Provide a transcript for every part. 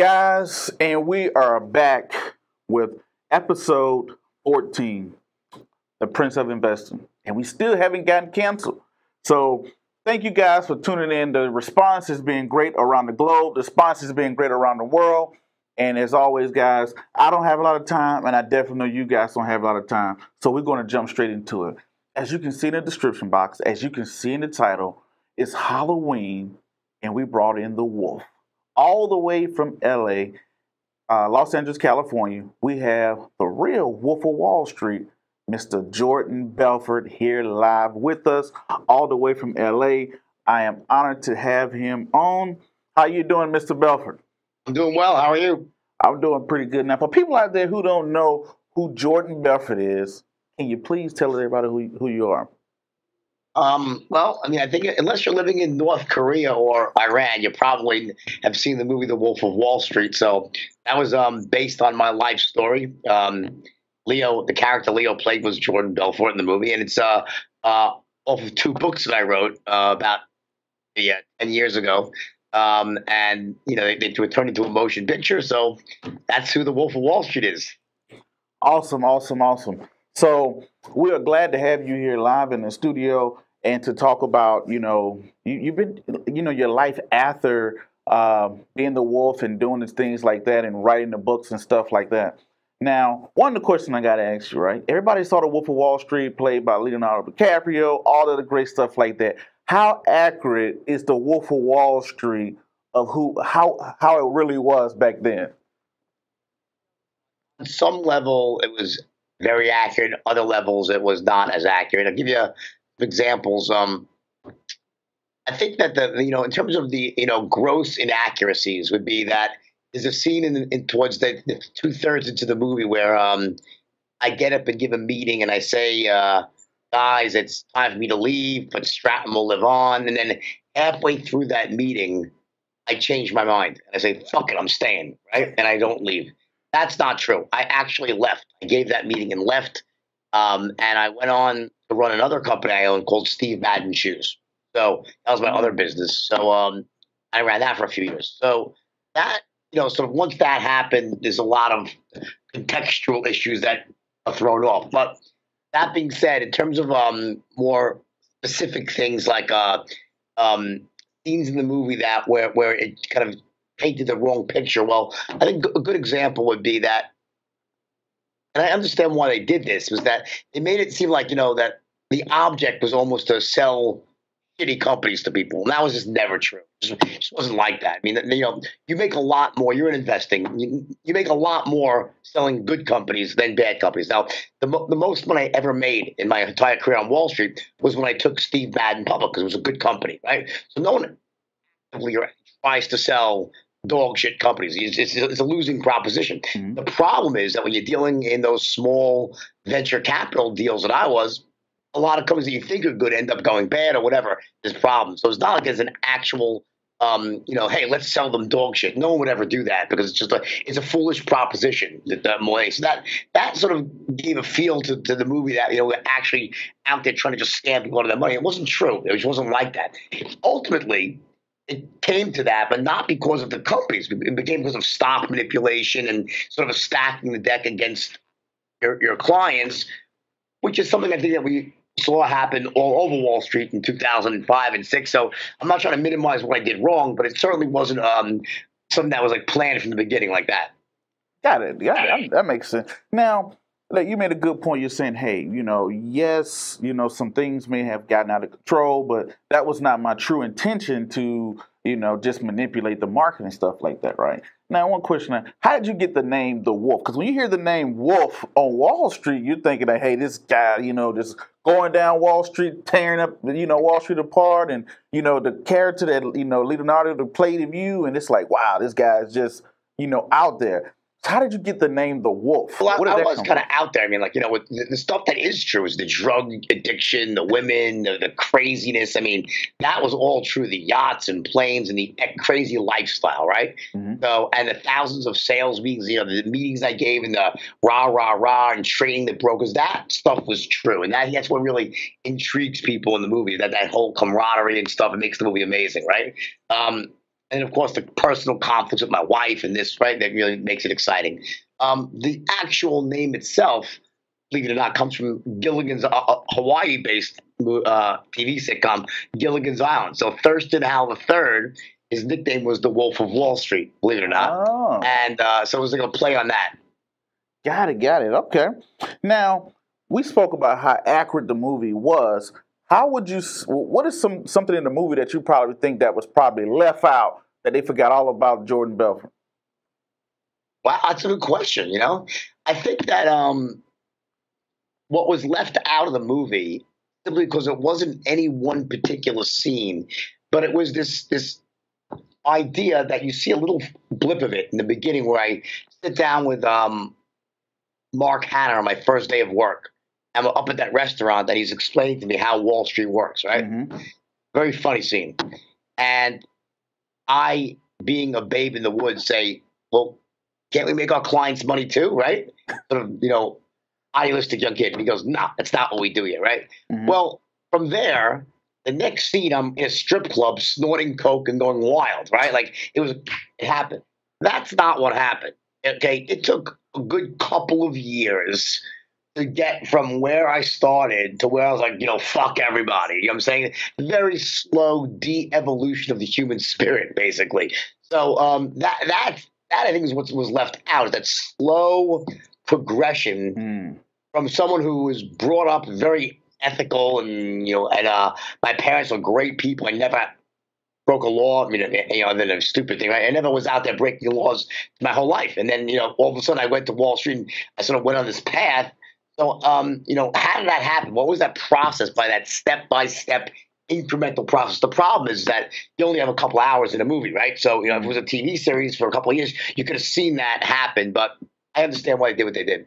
guys, and we are back with episode 14, The Prince of Investing. And we still haven't gotten canceled. So thank you guys for tuning in. The response has been great around the globe, the response has been great around the world. And as always, guys, I don't have a lot of time, and I definitely know you guys don't have a lot of time. So we're going to jump straight into it. As you can see in the description box, as you can see in the title, it's Halloween, and we brought in the wolf. All the way from LA, uh, Los Angeles, California, we have the real Wolf of Wall Street, Mr. Jordan Belfort, here live with us, all the way from LA. I am honored to have him on. How you doing, Mr. Belfort? I'm doing well. How are you? I'm doing pretty good. Now, for people out there who don't know who Jordan Belfort is, can you please tell everybody who, who you are? Um, well, I mean, I think unless you're living in North Korea or Iran, you probably have seen the movie The Wolf of Wall Street. So that was um, based on my life story. Um, Leo, the character Leo played was Jordan Belfort in the movie, and it's uh, uh, off of two books that I wrote uh, about yeah, 10 years ago. Um, and you know they, they turned into a motion picture, so that's who the Wolf of Wall Street is. Awesome, awesome, awesome. So we are glad to have you here live in the studio and to talk about you know you, have been you know your life after uh, being the wolf and doing these things like that and writing the books and stuff like that. Now, one of the questions I got to ask you, right? Everybody saw the Wolf of Wall Street played by Leonardo DiCaprio, all of the great stuff like that how accurate is the Wolf of Wall Street of who how how it really was back then? On some level, it was very accurate. Other levels, it was not as accurate. I'll give you examples. Um, I think that the you know in terms of the you know gross inaccuracies would be that there's a scene in, in towards the, the two thirds into the movie where um, I get up and give a meeting and I say. Uh, guys, it's time for me to leave, but Stratton will live on. And then halfway through that meeting, I change my mind. And I say, fuck it, I'm staying, right? And I don't leave. That's not true. I actually left. I gave that meeting and left. Um, and I went on to run another company I own called Steve Madden Shoes. So that was my other business. So um, I ran that for a few years. So that, you know, sort of once that happened, there's a lot of contextual issues that are thrown off. But that being said, in terms of um, more specific things like uh, um, scenes in the movie that where where it kind of painted the wrong picture. Well, I think a good example would be that, and I understand why they did this was that they made it seem like you know that the object was almost to sell shitty companies to people. And that was just never true. It just wasn't like that. I mean, you know, you make a lot more. You're in investing. You, you make a lot more selling good companies than bad companies. Now, the, mo- the most money I ever made in my entire career on Wall Street was when I took Steve Madden public because it was a good company, right? So no one tries to sell dog shit companies. It's, it's, it's a losing proposition. Mm-hmm. The problem is that when you're dealing in those small venture capital deals that I was, a lot of companies that you think are good end up going bad or whatever. There's problems. So it's not like there's an actual, um, you know, hey, let's sell them dog shit. No one would ever do that because it's just a it's a foolish proposition. That, that way. So that that sort of gave a feel to, to the movie that you know we're actually out there trying to just scam people out of their money. It wasn't true. It just wasn't like that. Ultimately, it came to that, but not because of the companies. It became because of stock manipulation and sort of stacking the deck against your, your clients, which is something I think that we saw happen all over Wall Street in 2005 and six. So I'm not trying to minimize what I did wrong, but it certainly wasn't um, something that was like planned from the beginning like that. Got it. Yeah, that makes sense. Now, like you made a good point. You're saying, hey, you know, yes, you know, some things may have gotten out of control, but that was not my true intention to, you know, just manipulate the market and stuff like that, right? Now, one question: How did you get the name the Wolf? Because when you hear the name Wolf on Wall Street, you're thinking that, hey, this guy, you know, just going down Wall Street, tearing up, you know, Wall Street apart, and you know, the character that you know Leonardo played in you, and it's like, wow, this guy is just, you know, out there. How did you get the name the Wolf? Well, I, I was kind of out there. I mean, like you know, with the, the, stuff that is true is the drug addiction, the women, the, the, craziness. I mean, that was all true. The yachts and planes and the crazy lifestyle, right? Mm-hmm. So, and the thousands of sales meetings, you know, the meetings I gave and the rah rah rah and training the brokers, that stuff was true, and that that's what really intrigues people in the movie. That that whole camaraderie and stuff. It makes the movie amazing, right? Um, and of course the personal conflicts with my wife and this right that really makes it exciting. Um, the actual name itself, believe it or not, comes from Gilligan's uh, uh Hawaii-based uh, TV sitcom Gilligan's Island. So Thurston Howell III, his nickname was the Wolf of Wall Street. Believe it or not, Oh, and uh, so it was like a play on that. got it, got it. Okay. Now we spoke about how accurate the movie was. How would you? What is some something in the movie that you probably think that was probably left out that they forgot all about Jordan Belfort? Wow, that's a good question. You know, I think that um, what was left out of the movie simply because it wasn't any one particular scene, but it was this this idea that you see a little blip of it in the beginning where I sit down with um, Mark Hanna on my first day of work. I'm up at that restaurant that he's explaining to me how Wall Street works, right? Mhm. very funny scene. And I, being a babe in the woods, say, "Well, can't we make our clients money too, right?" Sort of, you know, idealistic young kid. And he goes, "No, that's not what we do here, right?" Mhm. Well, from there, the next scene, I'm in a strip club snorting coke and going wild, right? Like it was, it happened. That's not what happened. Okay, it took a good couple of years to get from where I started to where I was like, you know, fuck everybody. You know what I'm saying? Very slow de-evolution of the human spirit, basically. So um, that that that I think is what was left out that slow progression Mm. from someone who was brought up very ethical and you know and uh, my parents were great people. I never broke a law. I mean, you know, then a stupid thing. Right? I never was out there breaking laws my whole life. And then you know, all of a sudden, I went to Wall Street and I sort of went on this path. So, um, you know, how did that happen? What was that process by that step by step incremental process? The problem is that you only have a couple hours in a movie, right? So, you know, if it was a TV series for a couple of years, you could have seen that happen. But I understand why they did what they did.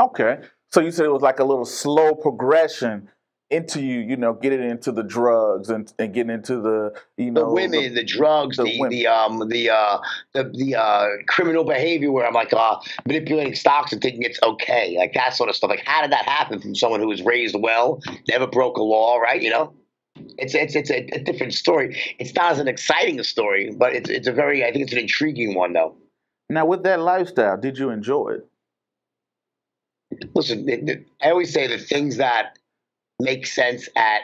Okay. So you said it was like a little slow progression into you, you know, getting into the drugs and, and getting into the, you know the women, the, drugs, the the the um the uh the the uh criminal behavior where I'm like uh manipulating stocks and thinking it's okay, like that sort of stuff. Like how did that happen from someone who was raised well, never broke a law, right? You know, it's it's it's a, a different story. It's not as an exciting story, but it's it's a very I think it's an intriguing one though. Now, with that lifestyle, did you enjoy it? Listen, I always say the things that make sense at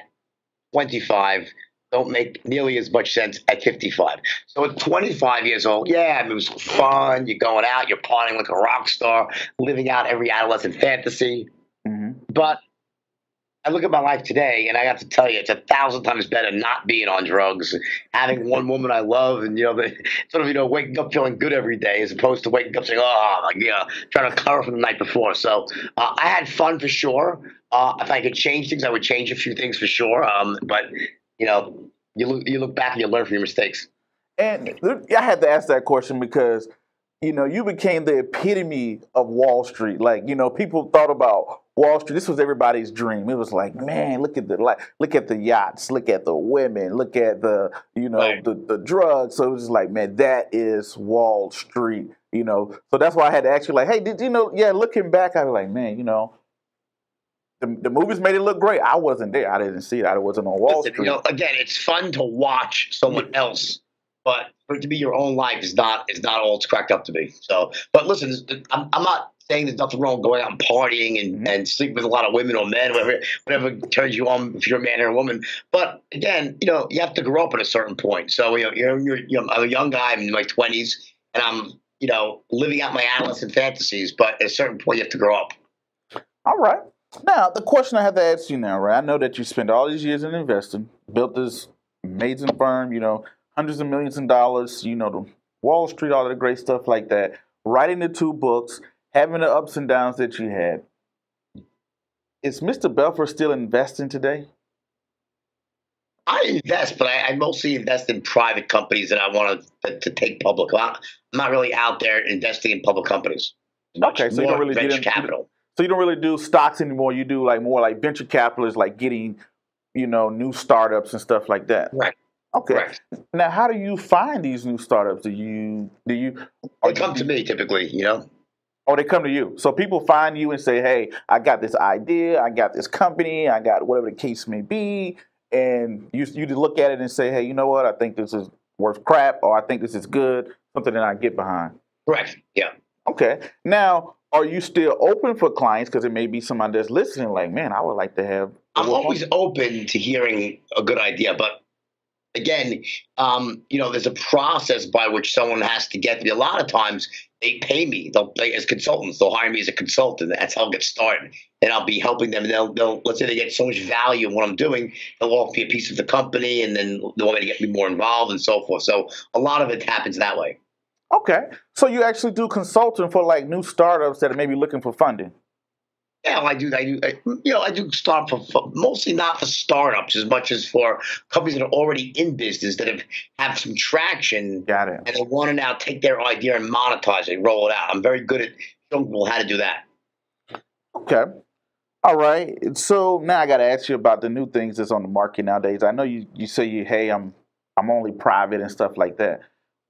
25 don't make nearly as much sense at 55. So at 25 years old, yeah, I mean, it was fun. You're going out, you're partying like a rock star, living out every adolescent fantasy. hmm But I look at my life today, and I have to tell you, it's a thousand times better not being on drugs, having one woman I love, and you know, the, sort of you know, waking up feeling good every day, as opposed to waking up saying, "Oh, like, you know, trying to cover from the night before." So uh, I had fun for sure. Uh, if I could change things, I would change a few things for sure. Um, but you know, you look you look back and you learn from your mistakes. And I had to ask that question because, you know, you became the epitome of Wall Street. Like, you know, people thought about Wall Street. This was everybody's dream. It was like, man, look at the like, look at the yachts, look at the women, look at the, you know, Right. the the drugs. So it was just like, man, that is Wall Street. You know, so that's why I had to ask you, like, hey, did you know? Yeah, looking back, I was like, man, you know. The, the movies made it look great. I wasn't there. I didn't see it. I wasn't on Wall Listen, Street. you know, again, it's fun to watch someone else, but for it to be your own life is not is not all it's cracked up to be. So, but listen, I'm, I'm not saying there's nothing wrong going out and partying and, Mhm. and sleeping with a lot of women or men, whatever whatever turns you on if you're a man or a woman. But again, you know, you have to grow up at a certain point. So you know, you're, you're, you're I'm a young guy, I'm in my 20s, and I'm you know living out my adolescent fantasies. But at a certain point, you have to grow up. All right. Now, the question I have to ask you now, right? I know that you spent all these years in investing, built this amazing firm, you know, hundreds of millions of dollars, you know, the Wall Street, all of the great stuff like that, writing the two books, having the ups and downs that you had. Is Mr. Belfort still investing today? I invest, but I, I mostly invest in private companies that I want to, to take public. I'm not really out there investing in public companies. Okay, so you don't really venture into- capital. So you don't really do stocks anymore. You do like more like venture capitalists, like getting, you know, new startups and stuff like that. Right. Okay. Correct. Now, how do you find these new startups? Do you do you? They come do to me typically, you know. Or they come to you. So people find you and say, "Hey, I got this idea. I got this company. I got whatever the case may be." And you you look at it and say, "Hey, you know what? I think this is worth crap, or I think this is good, something that I get behind. Correct. Yeah. Okay. Now, are you still open for clients? Because it may be somebody that's listening, like, man, I would like to have. I'm always open to hearing a good idea, but again, um, you know, there's a process by which someone has to get me. A lot of times they pay me. They'll pay as consultants. They'll hire me as a consultant. That's how I'll get started. And I'll be helping them. And they'll, they'll let's say they get so much value in what I'm doing, they'll offer me a piece of the company, and then they want me to get me more involved and so forth. So a lot of it happens that way. Okay, so you actually do consulting for like new startups that are maybe looking for funding. Yeah, I do. I do. I, you know, I do start for, for, mostly not for startups as much as for companies that are already in business that have have some traction. Got it. And they want to now take their idea and monetize it, roll it out. I'm very good at showing people how to do that. Okay. All right. So now I got to ask you about the new things that's on the market nowadays. I know you you say you hey I'm I'm only private and stuff like that.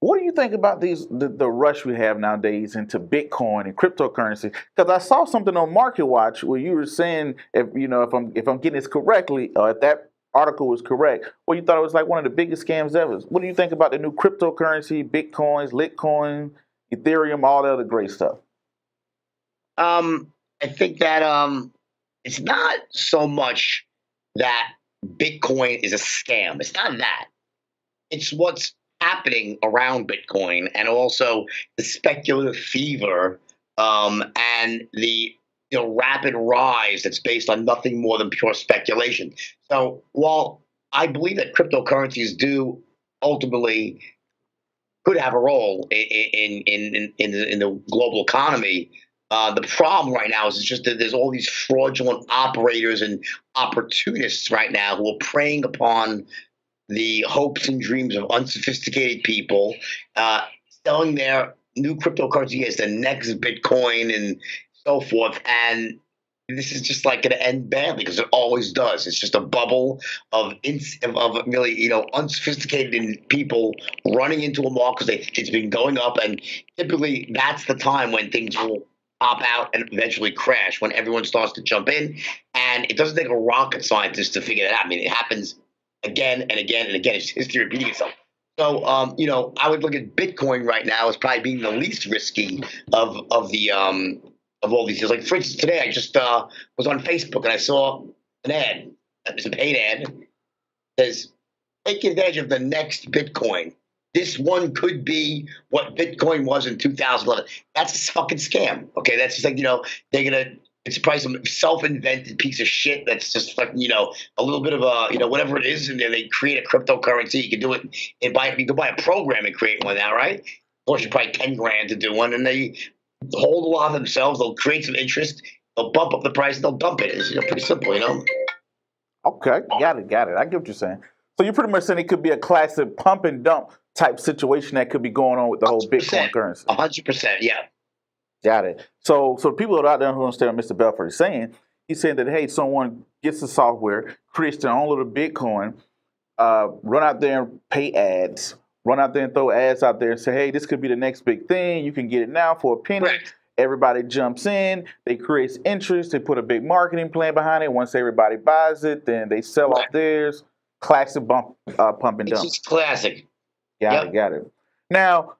What do you think about these the, the rush we have nowadays into Bitcoin and cryptocurrency? Because I saw something on Market Watch where you were saying if you know if I'm if I'm getting this correctly, or if that article was correct, well you thought it was like one of the biggest scams ever. What do you think about the new cryptocurrency, Bitcoins, Litecoin, Ethereum, all the other great stuff? Um, I think that um, it's not so much that Bitcoin is a scam. It's not that. It's what's happening around Bitcoin and also the speculative fever um, and the you know, rapid rise that's based on nothing more than pure speculation. So while I believe that cryptocurrencies do ultimately could have a role in in in in, the, in the global economy. Uh, the problem right now is it's just that there's all these fraudulent operators and opportunists right now who are preying upon the hopes and dreams of unsophisticated people, uh, selling their new cryptocurrency as the next Bitcoin and so forth. And this is just like going to end badly because it always does. It's just a bubble of of really you know unsophisticated people running into a mall because it's been going up, and typically that's the time when things will pop out and eventually crash when everyone starts to jump in. And it doesn't take a rocket scientist to figure that out. I mean, it happens again and again and again. It's history repeating itself. So, um, you know, I would look at Bitcoin right now as probably being the least risky of of the um, of all these things. Like, for instance, today I just uh, was on Facebook and I saw an ad. It's a paid ad. It says, "Take advantage of the next Bitcoin." This one could be what Bitcoin was in 2011. That's a fucking scam. Okay, that's just like you know they're gonna it's probably some self-invented piece of shit that's just like you know a little bit of a you know whatever it is, and then they create a cryptocurrency. You can do it and buy you can buy a program and create one now, right? Of course, you probably ten grand to do one, and they hold a lot of themselves. They'll create some interest. They'll bump up the price. They'll dump it. It's you know, pretty simple, you know. Okay, got it, got it. I get what you're saying. So you're pretty much saying it could be a classic pump and dump type situation that could be going on with the whole Bitcoin currency. hundred percent, yeah. Got it. So, so people that are out there who understand what Mr. Belfort is saying, he's saying that hey, someone gets the software, creates their own little Bitcoin, uh, run out there and pay ads, run out there and throw ads out there and say, hey, this could be the next big thing. You can get it now for a penny. Right. Everybody jumps in, they create interest, they put a big marketing plan behind it. Once everybody buys it, then they sell right. off theirs. Classic bump, uh, pump and dump. It's classic. Got yep. it, got it. Now,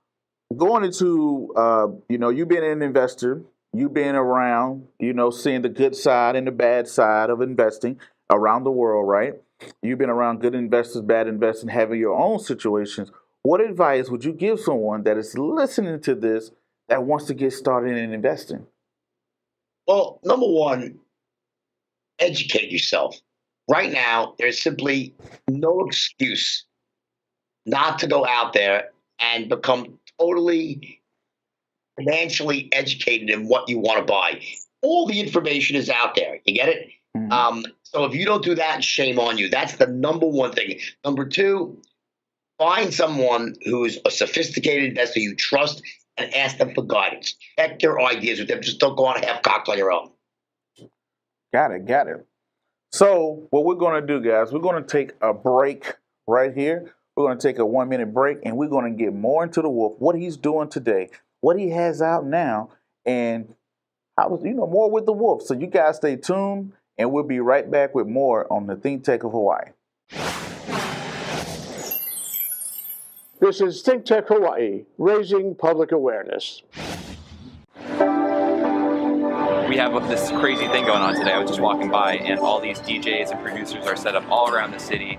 going into uh, you know you being an investor you being around you know seeing the good side and the bad side of investing around the world right? You've been around good investors bad investors having your own situations. What advice would you give someone that is listening to this that wants to get started in investing? Well number one educate yourself. Right now there's simply no excuse not to go out there and become totally financially educated in what you want to buy. All the information is out there. You get it? Mm-hmm. Um, so if you don't do that, shame on you. That's the number one thing. Number two, find someone who's a sophisticated investor you trust and ask them for guidance. Check their ideas with them. Just don't go on half cocked on your own. Got it. Got it. So what we're going to do, guys, we're going to take a break right here. We're going to take a one minute break and we're going to get more into the wolf, what he's doing today, what he has out now, and how you know more with the wolf. So you guys stay tuned and we'll be right back with more on the Think Tech of Hawaii. This is Think Tech Hawaii, raising public awareness. We have this crazy thing going on today. I was just walking by, and all these DJs and producers are set up all around the city.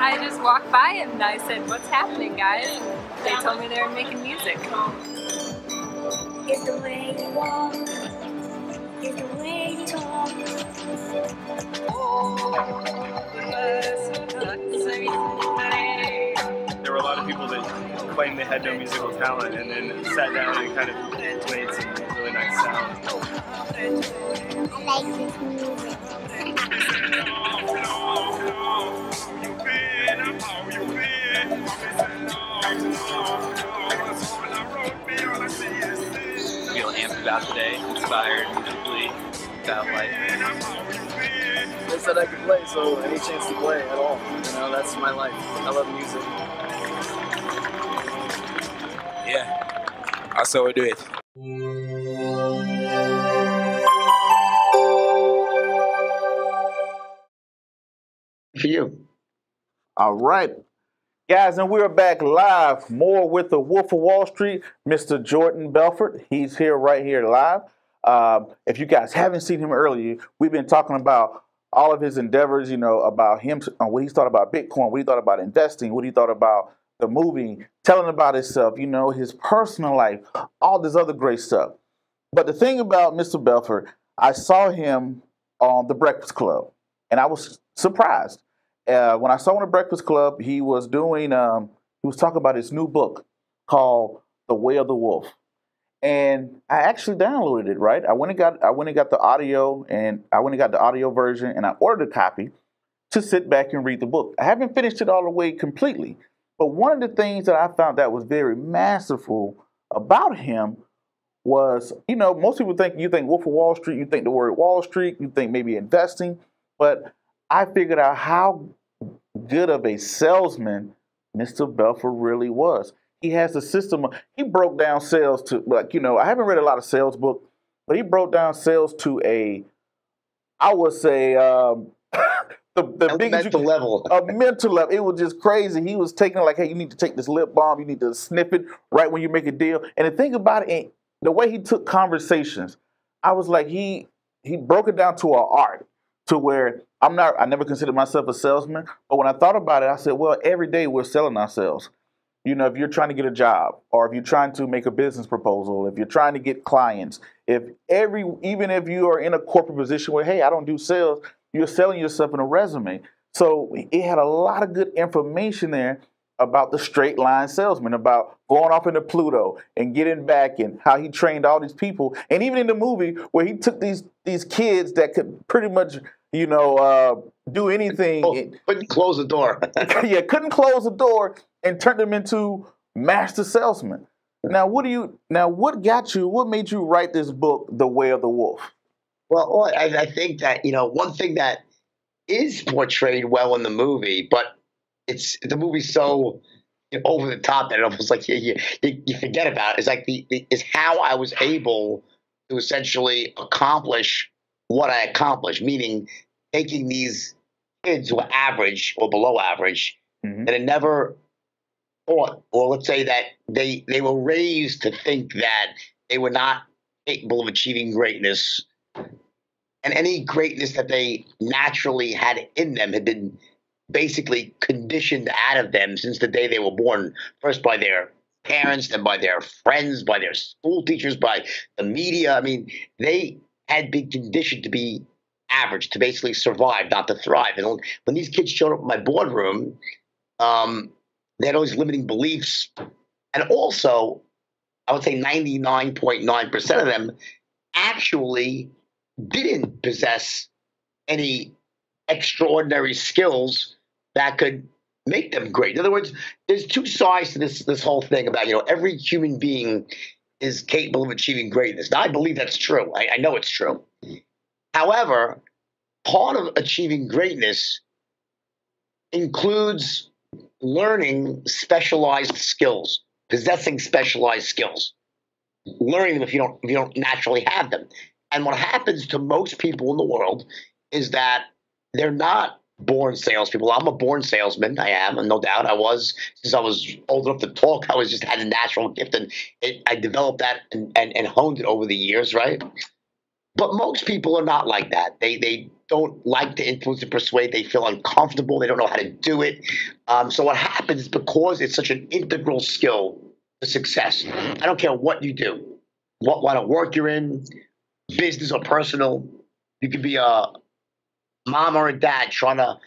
I just walked by and I said, What's happening, guys? And they told me they were making music. Is the way you walk, is the way you talk. There were a lot of people that claimed they had no musical talent and then sat down and kind of made some really nice sounds. I like this Feel amped about today, inspired, simply about life. They said I could play, so any chance to play at all, you know, that's my life. I love music. Yeah, I saw do it. All right. Guys, and we're back live more with the Wolf of Wall Street, Mr. Jordan Belfort. He's here right here live. Um, if you guys haven't seen him earlier, we've been talking about all of his endeavors, you know, about him, uh, what he thought about Bitcoin, what he thought about investing, what he thought about the movie, telling about himself, you know, his personal life, all this other great stuff. But the thing about Mr. Belfort, I saw him on The Breakfast Club, and I was surprised. Uh, when I saw him The Breakfast Club, he was doing, um, he was talking about his new book called The Way of the Wolf. And I actually downloaded it, right? I went and got I went and got the audio and I went and got the audio version and I ordered a copy to sit back and read the book. I haven't finished it all the way completely, but one of the things that I found that was very masterful about him was, you know, most people think you think Wolf of Wall Street, you think the word Wall Street, you think maybe investing, but I figured out how good of a salesman Mr. Belfort really was. He has a system. Of, he broke down sales to like you know. I haven't read a lot of sales book, but he broke down sales to a, I would say, um, the the biggest Mental level. a mental level. It was just crazy. He was taking like, hey, you need to take this lip balm. You need to sniff it right when you make a deal. And the thing about it, the way he took conversations, I was like, he he broke it down to an art, to where I'm not. I never considered myself a salesman, but when I thought about it, I said, well, every day we're selling ourselves. You know, if you're trying to get a job, or if you're trying to make a business proposal, if you're trying to get clients, if every even if you are in a corporate position where, hey, I don't do sales, you're selling yourself in a resume. So it had a lot of good information there about the straight line salesman, about going off into Pluto and getting back and how he trained all these people. And even in the movie where he took these these kids that could pretty much, you know, uh, do anything. Oh, couldn't close the door. yeah, couldn't close the door and turned them into master salesmen. Now, what do you? Now, what got you? What made you write this book, The Way of the Wolf? Well, I, I think that you know one thing that is portrayed well in the movie, but it's the movie's so over the top that it almost like you you, you forget about it. Is like the, the is how I was able to essentially accomplish what I accomplished, meaning taking these kids who were average or below average Mhm. that had never thought, or let's say that they they were raised to think that they were not capable of achieving greatness and any greatness that they naturally had in them had been basically conditioned out of them since the day they were born, first by their parents, then by their friends, by their school teachers, by the media. I mean, they had been conditioned to be average, to basically survive, not to thrive. And when these kids showed up in my boardroom, um, they had all these limiting beliefs. And also, I would say 99.9% of them actually didn't possess any extraordinary skills that could make them great. In other words, there's two sides to this this whole thing about you know every human being is capable of achieving greatness. Now I believe that's true. I, I know it's true. However, part of achieving greatness includes learning specialized skills, possessing specialized skills, learning them if you don't if you don't naturally have them. And what happens to most people in the world is that they're not born salespeople. I'm a born salesman. I am, and no doubt I was since I was old enough to talk. I was just had a natural gift, and it, I developed that and, and, and honed it over the years, right? But most people are not like that. They they don't like to influence and persuade. They feel uncomfortable. They don't know how to do it. Um, so what happens is because it's such an integral skill to success. I don't care what you do, what line of work you're in, business or personal. You could be a mom or a dad trying to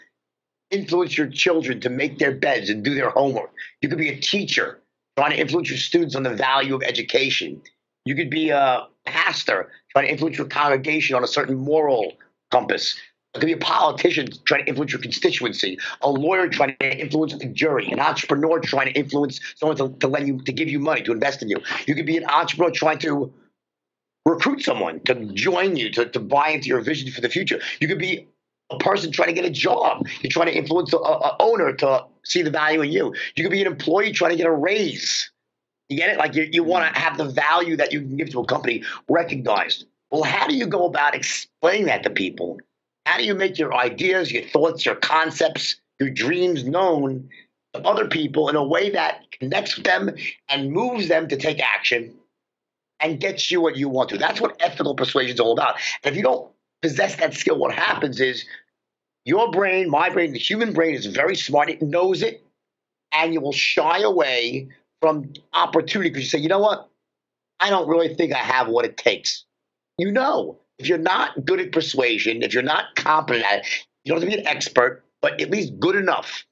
influence your children to make their beds and do their homework. You could be a teacher trying to influence your students on the value of education. You could be a pastor trying to influence your congregation on a certain moral compass. You could be a politician trying to influence your constituency, a lawyer trying to influence the jury, an entrepreneur trying to influence someone to, to lend you, to give you money, to invest in you. You could be an entrepreneur trying to recruit someone to join you, to, to buy into your vision for the future. You could be a person trying to get a job. You're trying to influence a, owner to see the value in you. You could be an employee trying to get a raise. You get it? Like you, you want to have the value that you can give to a company recognized. Well, how do you go about explaining that to people? How do you make your ideas, your thoughts, your concepts, your dreams known to other people in a way that connects with them and moves them to take action and gets you what you want to? That's what ethical persuasion is all about. And if you don't possess that skill, what happens is your brain, my brain, the human brain is very smart. It knows it, and you will shy away from opportunity because you say, you know what? I don't really think I have what it takes. You know, if you're not good at persuasion, if you're not competent at it, you don't have to be an expert, but at least good enough.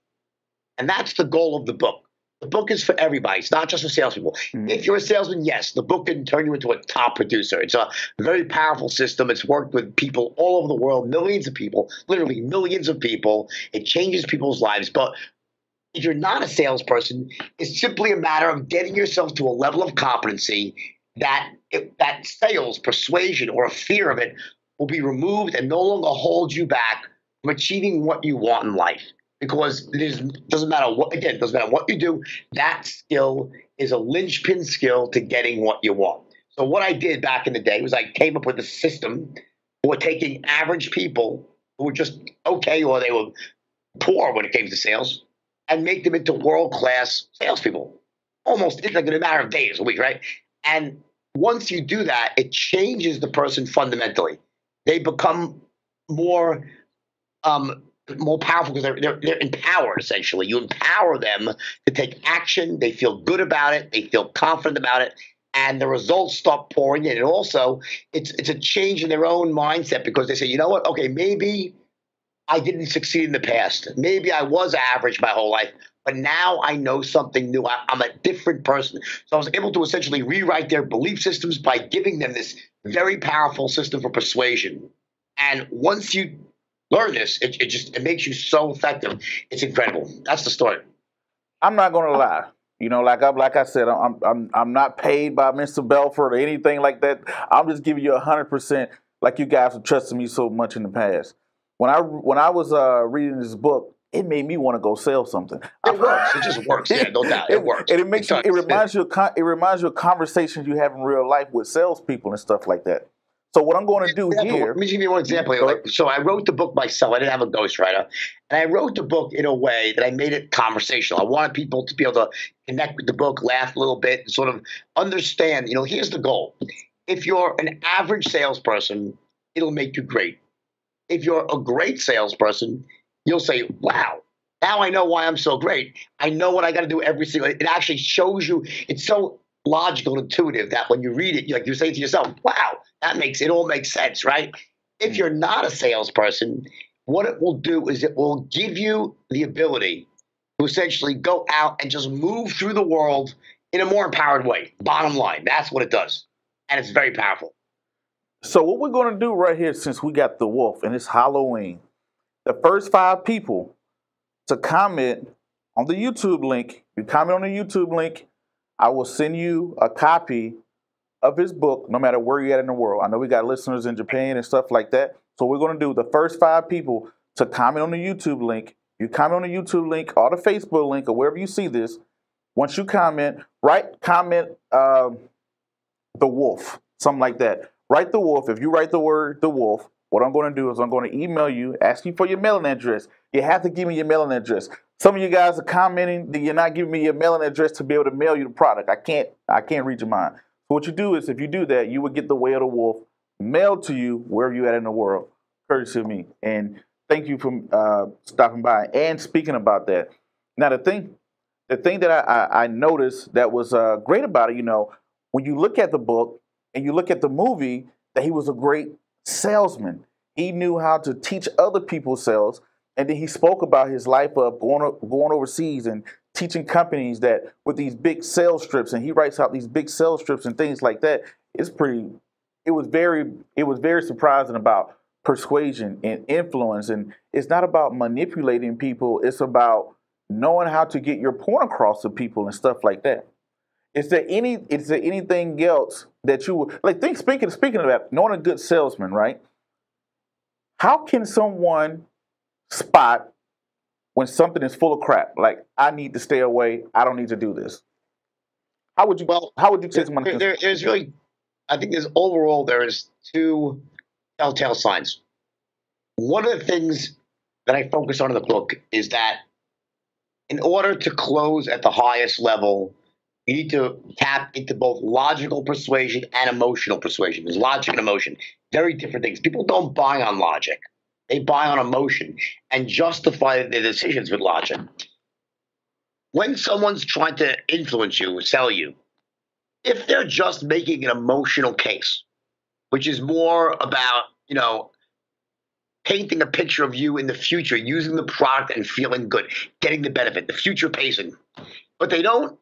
And that's the goal of the book. The book is for everybody. It's not just for salespeople. Mm-hmm. If you're a salesman, yes, the book can turn you into a top producer. It's a very powerful system. It's worked with people all over the world, millions of people, literally millions of people. It changes people's lives. But if you're not a salesperson, it's simply a matter of getting yourself to a level of competency that it, that sales, persuasion, or a fear of it will be removed and no longer hold you back from achieving what you want in life. Because it doesn't matter what again, it doesn't matter what you do, that skill is a linchpin skill to getting what you want. So what I did back in the day was I came up with a system for taking average people who were just okay or they were poor when it came to sales and make them into world class salespeople. Almost it's like in a matter of days, a week, right? And once you do that, it changes the person fundamentally. They become more um, more powerful because they're, they're, they're empowered essentially. You empower them to take action. They feel good about it. They feel confident about it, and the results start pouring in. And also, it's it's a change in their own mindset because they say, you know what? Okay, maybe I didn't succeed in the past. Maybe I was average my whole life, but now I know something new. I, am a different person. So I was able to essentially rewrite their belief systems by giving them this very powerful system for persuasion. And once you learn this, it, it just it makes you so effective. It's incredible. That's the story. I'm not going to lie. You know, like I like I said, I'm I'm I'm not paid by Mr. Belfort or anything like that. I'm just giving you hundred percent, like you guys have trusted me so much in the past when I when I was uh, reading this book, it made me want to go sell something. It works. It just works. Yeah, no doubt. It, it works. And it makes it you. It reminds you. Of, it reminds you of conversations you have in real life with salespeople and stuff like that. So what I'm going to do here. Let me give you one example. Like, so I wrote the book myself. I didn't have a ghostwriter, and I wrote the book in a way that I made it conversational. I wanted people to be able to connect with the book, laugh a little bit, and sort of understand. You know, here's the goal: if you're an average salesperson, it'll make you great if you're a great salesperson, you'll say, wow, now I know why I'm so great. I know what I got to do every single. It actually shows you. It's so logical and intuitive that when you read it, you like you say to yourself, "Wow, that makes it all makes sense." Right? If mm. you're not a salesperson, what it will do is it will give you the ability to essentially go out and just move through the world in a more empowered way. Bottom line, that's what it does, and it's very powerful. So what we're going to do right here, since we got the wolf and it's Halloween, the first five people to comment on the YouTube link, you comment on the YouTube link, I will send you a copy of his book, no matter where you're at in the world. I know we got listeners in Japan and stuff like that. So we're going to do the first five people to comment on the YouTube link. You comment on the YouTube link or the Facebook link or wherever you see this. Once you comment, write comment um, the wolf, something like that. Write the wolf. If you write the word the wolf, what I'm going to do is I'm going to email you, ask you for your mailing address. You have to give me your mailing address. Some of you guys are commenting that you're not giving me your mailing address to be able to mail you the product. I can't I can't read your mind. So what you do is if you do that, you would get the way of the wolf mailed to you wherever you at in the world, courtesy of me. And thank you for uh, stopping by and speaking about that. Now the thing, the thing that I, I, I noticed that was uh, great about it, you know, when you look at the book and you look at the movie, that he was a great salesman. He knew how to teach other people sales, and then he spoke about his life of going going overseas and teaching companies that with these big sales scripts, and he writes out these big sales scripts and things like that. It's pretty. It was very. It was very surprising about persuasion and influence, and it's not about manipulating people. It's about knowing how to get your point across to people and stuff like that. Is there any is there anything else that you would like think speaking speaking of that, knowing a good salesman, right? How can someone spot when something is full of crap? Like I need to stay away, I don't need to do this. How would you well how would you say someone there, there, there's really I think there's overall there is two telltale signs. One of the things that I focus on in the book is that in order to close at the highest level, you need to tap into both logical persuasion and emotional persuasion. There's logic and emotion, very different things. People don't buy on logic, they buy on emotion and justify their decisions with logic. When someone's trying to influence you, sell you, if they're just making an emotional case, which is more about, you know, painting a picture of you in the future, using the product and feeling good, getting the benefit, the future pacing. But they don't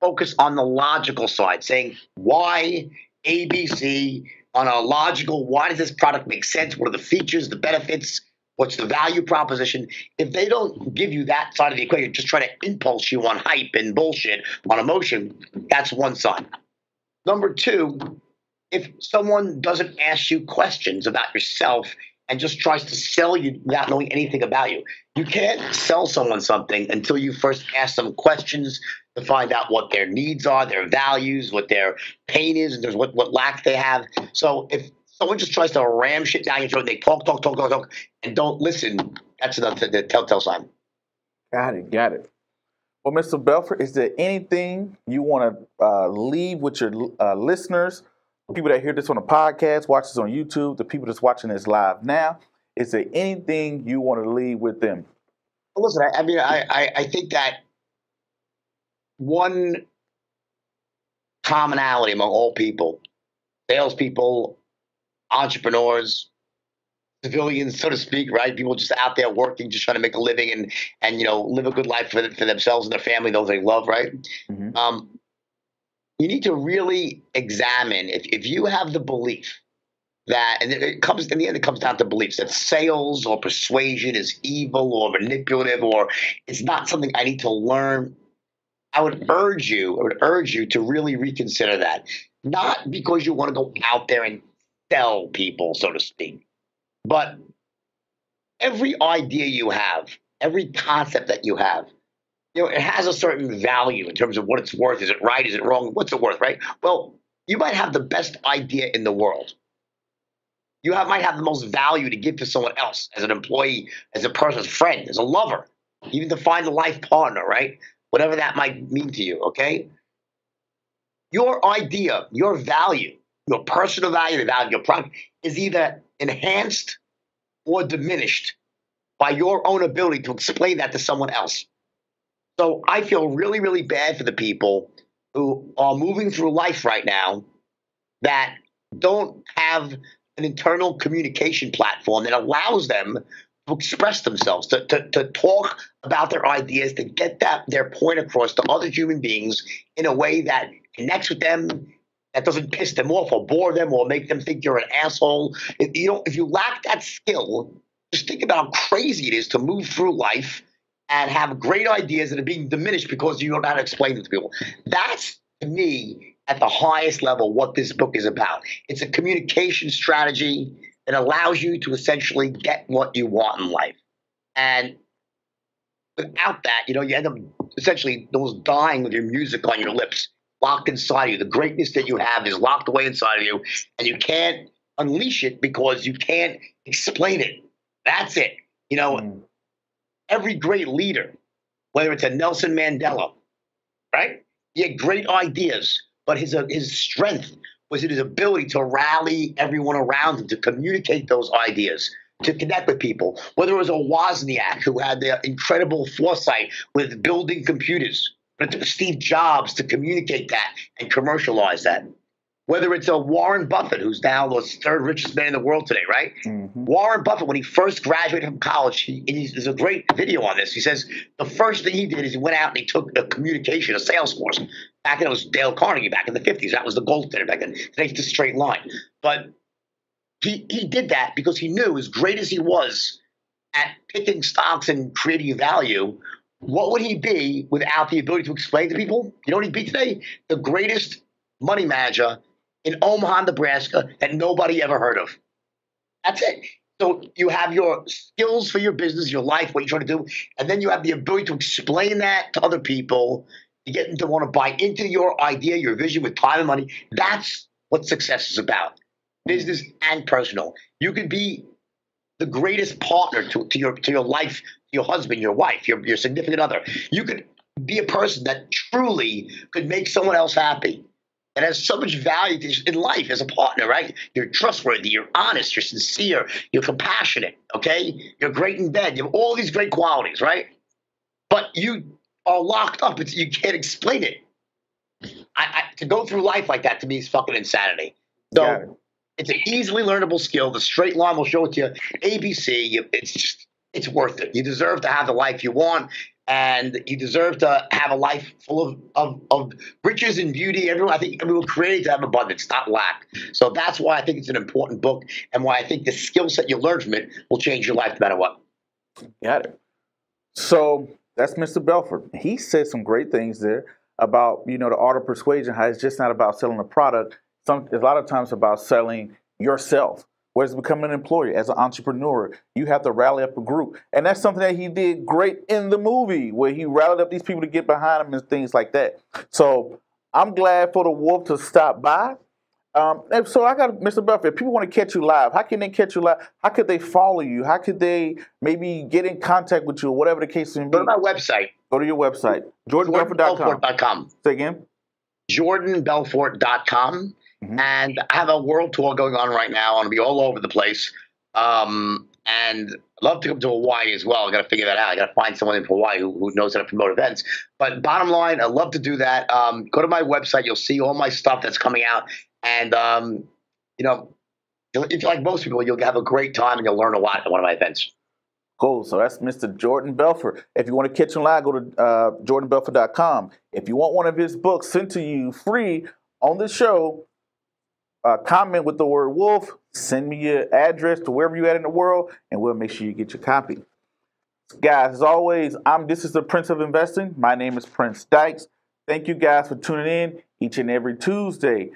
focus on the logical side, saying why ABC on a logical, why does this product make sense? What are the features, the benefits? What's the value proposition? If they don't give you that side of the equation, just try to impulse you on hype and bullshit, on emotion, that's one side. Number two, if someone doesn't ask you questions about yourself and just tries to sell you without knowing anything about you. You can't sell someone something until you first ask them questions to find out what their needs are, their values, what their pain is, and there's what, what lack they have. So if someone just tries to ram shit down your throat, they talk, talk, talk, talk, talk, and don't listen, that's enough to, to telltale sign. Got it, got it. Well, Mr. Belfort, is there anything you want to uh, leave with your uh, listeners, people that hear this on the podcast, watch this on YouTube, the people that's watching this live now? Is there anything you want to leave with them? Well, listen, I, I mean, I, I, I think that one commonality among all people, salespeople, entrepreneurs, civilians, so to speak, right? People just out there working, just trying to make a living and and you know live a good life for, for themselves and their family, those they love, right? Mm-hmm. Um, you need to really examine if if you have the belief that and it comes in the end it comes down to beliefs that sales or persuasion is evil or manipulative or it's not something I need to learn I would mm-hmm. urge you, I would urge you to really reconsider that. Not because you want to go out there and sell people, so to speak, but every idea you have, every concept that you have, you know, it has a certain value in terms of what it's worth. Is it right? Is it wrong? What's it worth, right? Well, you might have the best idea in the world. You have, might have the most value to give to someone else as an employee, as a person's friend, as a lover, even to find a life partner, right? whatever that might mean to you, okay? Your idea, your value, your personal value, the value of your product is either enhanced or diminished by your own ability to explain that to someone else. So I feel really, really bad for the people who are moving through life right now that don't have an internal communication platform that allows them to express themselves, to, to, to talk about their ideas, to get that their point across to other human beings in a way that connects with them, that doesn't piss them off or bore them or make them think you're an asshole. If you if you lack that skill, just think about how crazy it is to move through life and have great ideas that are being diminished because you don't know how to explain them to people. That's to me at the highest level what this book is about. It's a communication strategy that allows you to essentially get what you want in life. And without that, you know, you end up essentially almost dying with your music on your lips, locked inside of you. The greatness that you have is locked away inside of you, and you can't unleash it because you can't explain it. That's it. You know, Mm. Every great leader, whether it's a Nelson Mandela, right? He had great ideas, but his uh, his strength was in his ability to rally everyone around him to communicate those ideas, to connect with people. Whether it was a Wozniak who had the incredible foresight with building computers, but it took Steve Jobs to communicate that and commercialize that. Whether it's a Warren Buffett, who's now the third richest man in the world today, right? Mhm. Warren Buffett, when he first graduated from college, he, and he's, there's a great video on this. He says the first thing he did is he went out and he took a communication, a sales course. Back then it was Dale Carnegie back in the 50s. That was the gold standard back then. Today's just a straight line. But he, he did that because he knew, as great as he was at picking stocks and creating value, what would he be without the ability to explain to people? You know what he'd be today? The greatest money manager in Omaha, Nebraska that nobody ever heard of. That's it. So you have your skills for your business, your life, what you're trying to do, and then you have the ability to explain that to other people, to get them to want to buy into your idea, your vision with time and money. That's what success is about, business and personal. You could be the greatest partner to, to your to your life, your husband, your wife, your your significant other. You could be a person that truly could make someone else happy and has so much value to, in life as a partner, right? You're trustworthy, you're honest, you're sincere, you're compassionate, okay? You're great in bed. You have all these great qualities, right? But you are locked up. It's, you can't explain it. I, I, to go through life like that to me is fucking insanity. So it. it's an easily learnable skill. The straight line will show it to you. ABC, you, it's just, it's worth it. You deserve to have the life you want, and you deserve to have a life full of, of, of riches and beauty. Everyone, I think we were created to have abundance, not lack. So that's why I think it's an important book, and why I think the skill set you learn from it will change your life no matter what. Got it. So that's Mr. Belfort. He said some great things there about you know the art of persuasion. How it's just not about selling a product. Some a lot of times about selling yourself. Whereas becoming an employer, as an entrepreneur, you have to rally up a group, and that's something that he did great in the movie, where he rallied up these people to get behind him and things like that. So I'm glad for the wolf to stop by. Um, and so I got Mr. Buffett. If people want to catch you live, how can they catch you live? How could they follow you? How could they maybe get in contact with you, or whatever the case may be? Go to my website, Go to your website, jordanbelfort.com. jordanbelfort.com. Say again. jordanbelfort.com. Mhm. And I have a world tour going on right now. I'm going to be all over the place. Um, and I'd love to come to Hawaii as well. I got to figure that out. I got to find someone in Hawaii who, who knows how to promote events. But bottom line, I'd love to do that. Um, go to my website. You'll see all my stuff that's coming out. And, um, you know, if you're like most people, you'll have a great time and you'll learn a lot at one of my events. Cool. So that's Mr. Jordan Belfort. If you want to catch him live, go to uh, jordanbelfort.com. If you want one of his books sent to you free on the show, uh, comment with the word wolf, send me your address to wherever you're at in the world, and we'll make sure you get your copy. Guys, as always, I'm this is the Prince of Investing. My name is Prince Dykes. Thank you guys for tuning in each and every Tuesday.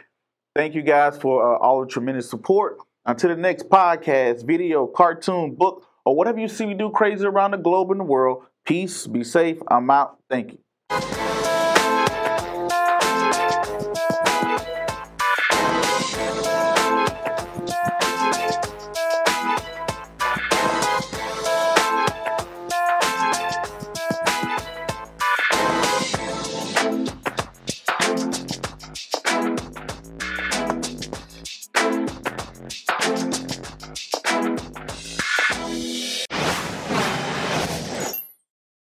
Thank you guys for uh, all the tremendous support. Until the next podcast, video, cartoon, book, or whatever you see me do crazy around the globe and the world, peace, be safe. I'm out. Thank you.